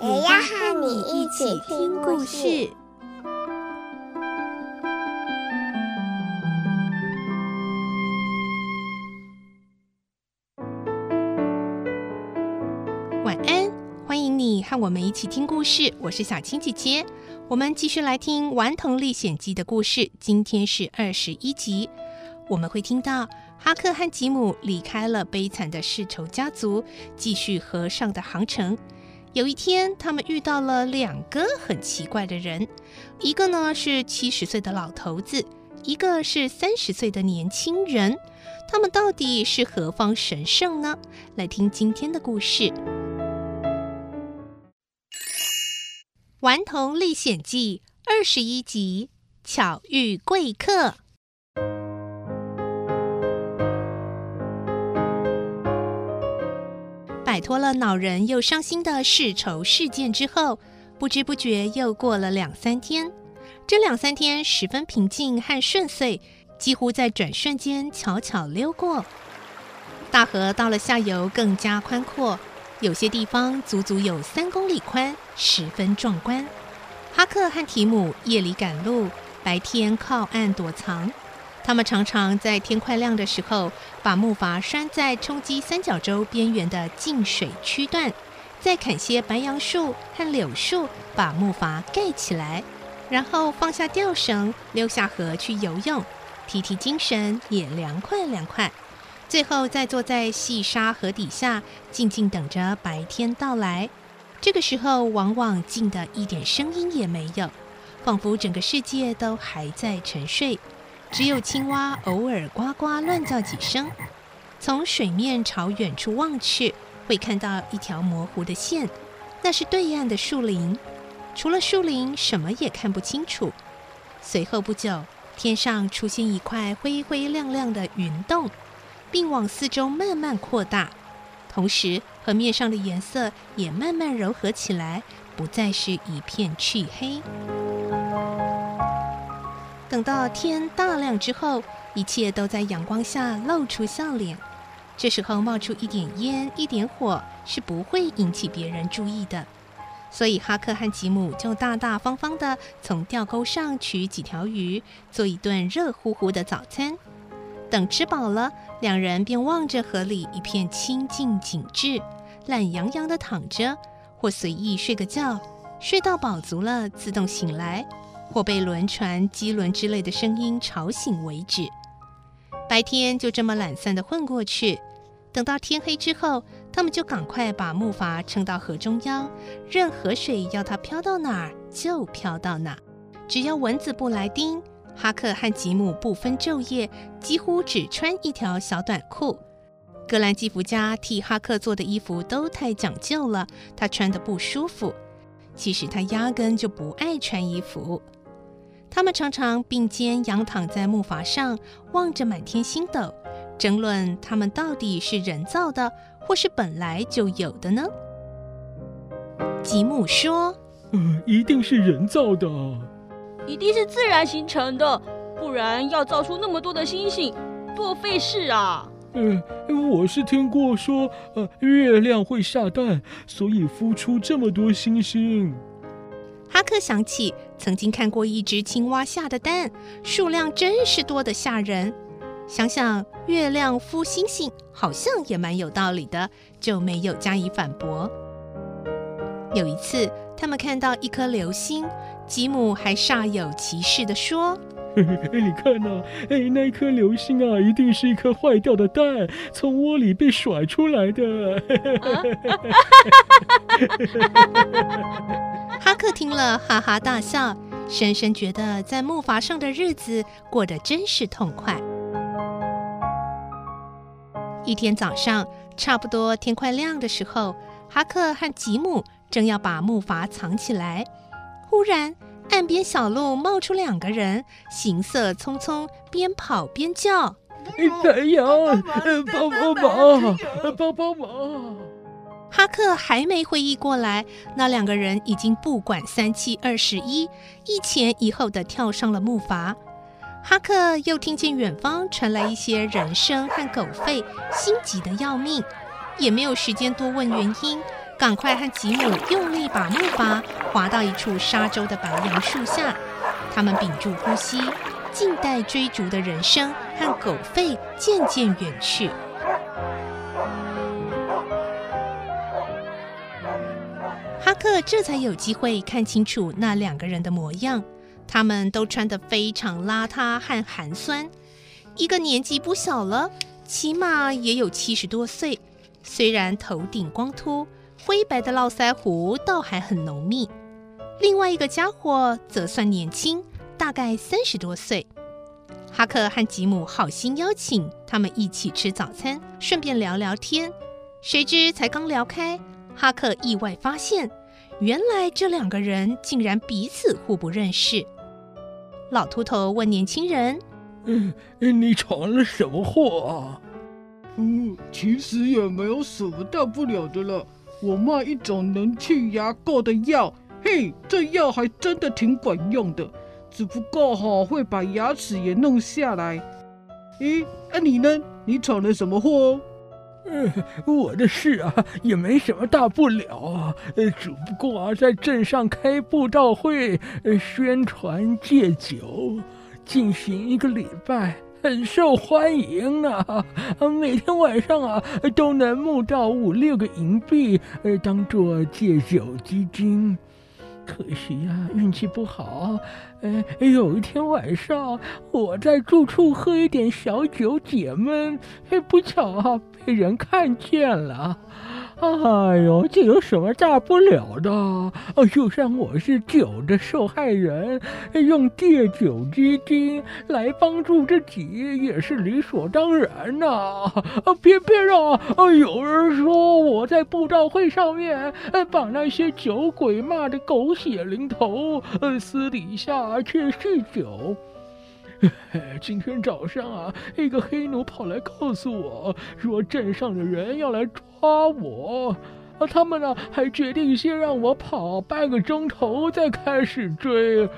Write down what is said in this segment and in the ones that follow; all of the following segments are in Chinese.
也要和你一起听故事。晚安，欢迎你和我们一起听故事。我是小青姐姐，我们继续来听《顽童历险记》的故事。今天是二十一集，我们会听到哈克和吉姆离开了悲惨的世仇家族，继续和上的航程。有一天，他们遇到了两个很奇怪的人，一个呢是七十岁的老头子，一个是三十岁的年轻人。他们到底是何方神圣呢？来听今天的故事，《顽童历险记》二十一集：巧遇贵客。摆脱了恼人又伤心的世仇事件之后，不知不觉又过了两三天。这两三天十分平静和顺遂，几乎在转瞬间悄悄溜过。大河到了下游更加宽阔，有些地方足足有三公里宽，十分壮观。哈克和提姆夜里赶路，白天靠岸躲藏。他们常常在天快亮的时候，把木筏拴在冲击三角洲边缘的进水区段，再砍些白杨树和柳树，把木筏盖起来，然后放下吊绳，溜下河去游泳，提提精神，也凉快凉快。最后再坐在细沙河底下，静静等着白天到来。这个时候，往往静得一点声音也没有，仿佛整个世界都还在沉睡。只有青蛙偶尔呱呱乱叫几声，从水面朝远处望去，会看到一条模糊的线，那是对岸的树林。除了树林，什么也看不清楚。随后不久，天上出现一块灰灰亮亮的云洞，并往四周慢慢扩大，同时河面上的颜色也慢慢柔和起来，不再是一片黢黑。等到天大亮之后，一切都在阳光下露出笑脸。这时候冒出一点烟、一点火，是不会引起别人注意的。所以哈克和吉姆就大大方方地从钓钩上取几条鱼，做一顿热乎乎的早餐。等吃饱了，两人便望着河里一片清静景致，懒洋洋地躺着，或随意睡个觉，睡到饱足了，自动醒来。或被轮船、机轮之类的声音吵醒为止。白天就这么懒散地混过去，等到天黑之后，他们就赶快把木筏撑到河中央，任河水要它飘到哪儿就飘到哪。只要蚊子不来叮，哈克和吉姆不分昼夜，几乎只穿一条小短裤。格兰基福家替哈克做的衣服都太讲究了，他穿得不舒服。其实他压根就不爱穿衣服。他们常常并肩仰躺在木筏上，望着满天星斗，争论他们到底是人造的，或是本来就有的呢？吉姆说：“嗯，一定是人造的，一定是自然形成的，不然要造出那么多的星星，多费事啊！”嗯，我是听过说，呃，月亮会下蛋，所以孵出这么多星星。哈克想起曾经看过一只青蛙下的蛋，数量真是多得吓人。想想月亮孵星星，好像也蛮有道理的，就没有加以反驳。有一次，他们看到一颗流星，吉姆还煞有其事地说：“嘿 嘿，你看呐、啊，哎，那颗流星啊，一定是一颗坏掉的蛋，从窝里被甩出来的。啊 ”哈克听了，哈哈大笑，深深觉得在木筏上的日子过得真是痛快。一天早上，差不多天快亮的时候，哈克和吉姆正要把木筏藏起来，忽然岸边小路冒出两个人，行色匆匆，边跑边叫：“太阳，帮帮忙，帮帮忙！”哈克还没回忆过来，那两个人已经不管三七二十一，一前一后的跳上了木筏。哈克又听见远方传来一些人声和狗吠，心急的要命，也没有时间多问原因，赶快和吉姆用力把木筏划到一处沙洲的白杨树下。他们屏住呼吸，静待追逐的人声和狗吠渐渐远去。哈克这才有机会看清楚那两个人的模样。他们都穿得非常邋遢和寒酸，一个年纪不小了，起码也有七十多岁。虽然头顶光秃，灰白的络腮胡倒还很浓密。另外一个家伙则算年轻，大概三十多岁。哈克和吉姆好心邀请他们一起吃早餐，顺便聊聊天。谁知才刚聊开，哈克意外发现，原来这两个人竟然彼此互不认识。老秃头问年轻人：“嗯，你闯了什么祸啊？”“嗯，其实也没有什么大不了的了。我卖一种能去牙垢的药，嘿，这药还真的挺管用的。只不过哈，会把牙齿也弄下来。咦，那你呢？你闯了什么祸？”呃，我的事啊，也没什么大不了啊，呃，只不过啊，在镇上开布道会，呃，宣传戒酒，进行一个礼拜，很受欢迎呢。啊，每天晚上啊，都能募到五六个银币，呃，当做戒酒基金。可惜呀、运气不好。哎，有一天晚上，我在住处喝一点小酒解闷，不巧啊，被人看见了。哎呦，这有什么大不了的？哦，就算我是酒的受害人，用戒酒基金来帮助自己也是理所当然呐。啊，偏偏啊，有人说我在布道会上面把那些酒鬼骂得狗血淋头，私底下却酗酒。今天早上啊，一个黑奴跑来告诉我，说镇上的人要来抓我，啊，他们呢还决定先让我跑半个钟头再开始追，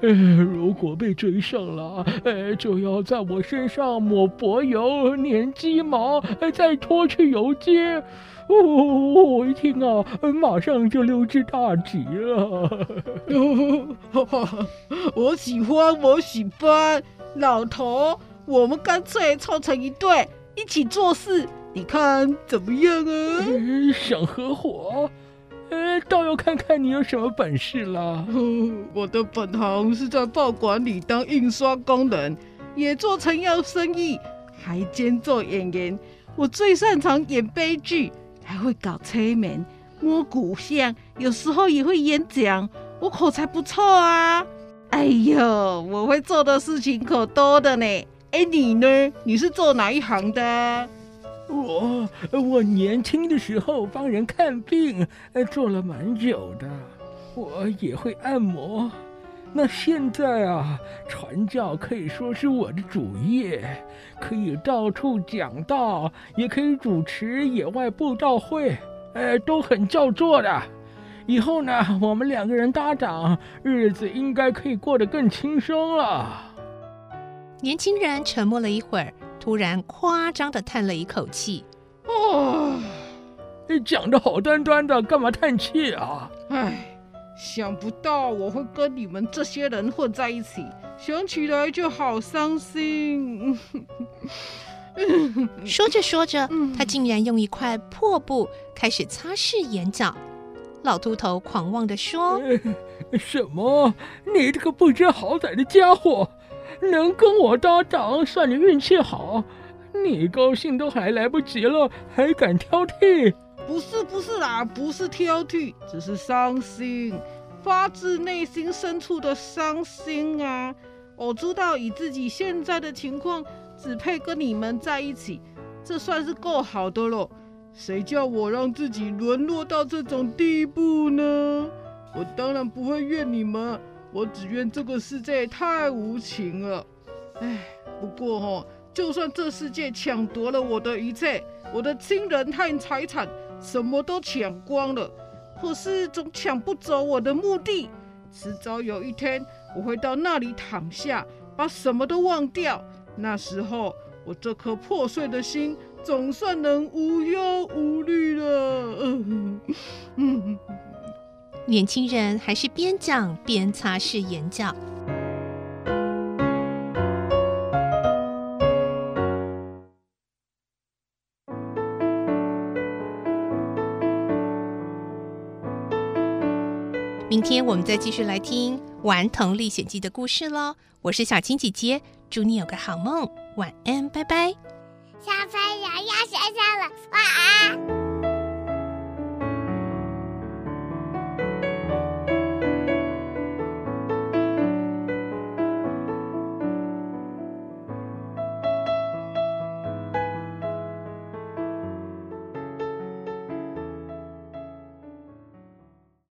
呃，如果被追上了，呃，就要在我身上抹柏油、粘鸡毛，再拖去游街。哦，我一听啊，马上就溜之大吉了。我喜欢，我喜欢，老头，我们干脆凑成一对，一起做事，你看怎么样啊？嗯、想合伙？呃，倒要看看你有什么本事了。我的本行是在报馆里当印刷工人，也做成药生意，还兼做演员。我最擅长演悲剧。还会搞催眠、摸骨相，有时候也会演讲。我口才不错啊！哎呦，我会做的事情可多的呢。哎，你呢？你是做哪一行的？我我年轻的时候帮人看病，做了蛮久的。我也会按摩。那现在啊，传教可以说是我的主业，可以到处讲道，也可以主持野外布道会，呃，都很叫座的。以后呢，我们两个人搭档，日子应该可以过得更轻松了。年轻人沉默了一会儿，突然夸张的叹了一口气：“哦，你讲的好端端的，干嘛叹气啊？唉。”想不到我会跟你们这些人混在一起，想起来就好伤心。说着说着，他竟然用一块破布开始擦拭眼角。老秃头狂妄的说：“什么？你这个不知好歹的家伙，能跟我搭档，算你运气好。你高兴都还来不及了，还敢挑剔？”不是不是啦，不是挑剔，只是伤心，发自内心深处的伤心啊！我知道以自己现在的情况，只配跟你们在一起，这算是够好的了。谁叫我让自己沦落到这种地步呢？我当然不会怨你们，我只怨这个世界太无情了。哎，不过哦，就算这世界抢夺了我的一切，我的亲人和财产什么都抢光了，可是总抢不走我的墓地。迟早有一天，我会到那里躺下，把什么都忘掉。那时候，我这颗破碎的心总算能无忧无虑了。年轻人还是边讲边擦拭眼角。明天我们再继续来听《顽童历险记》的故事喽！我是小青姐姐，祝你有个好梦，晚安，拜拜。小朋友要睡觉了，晚安。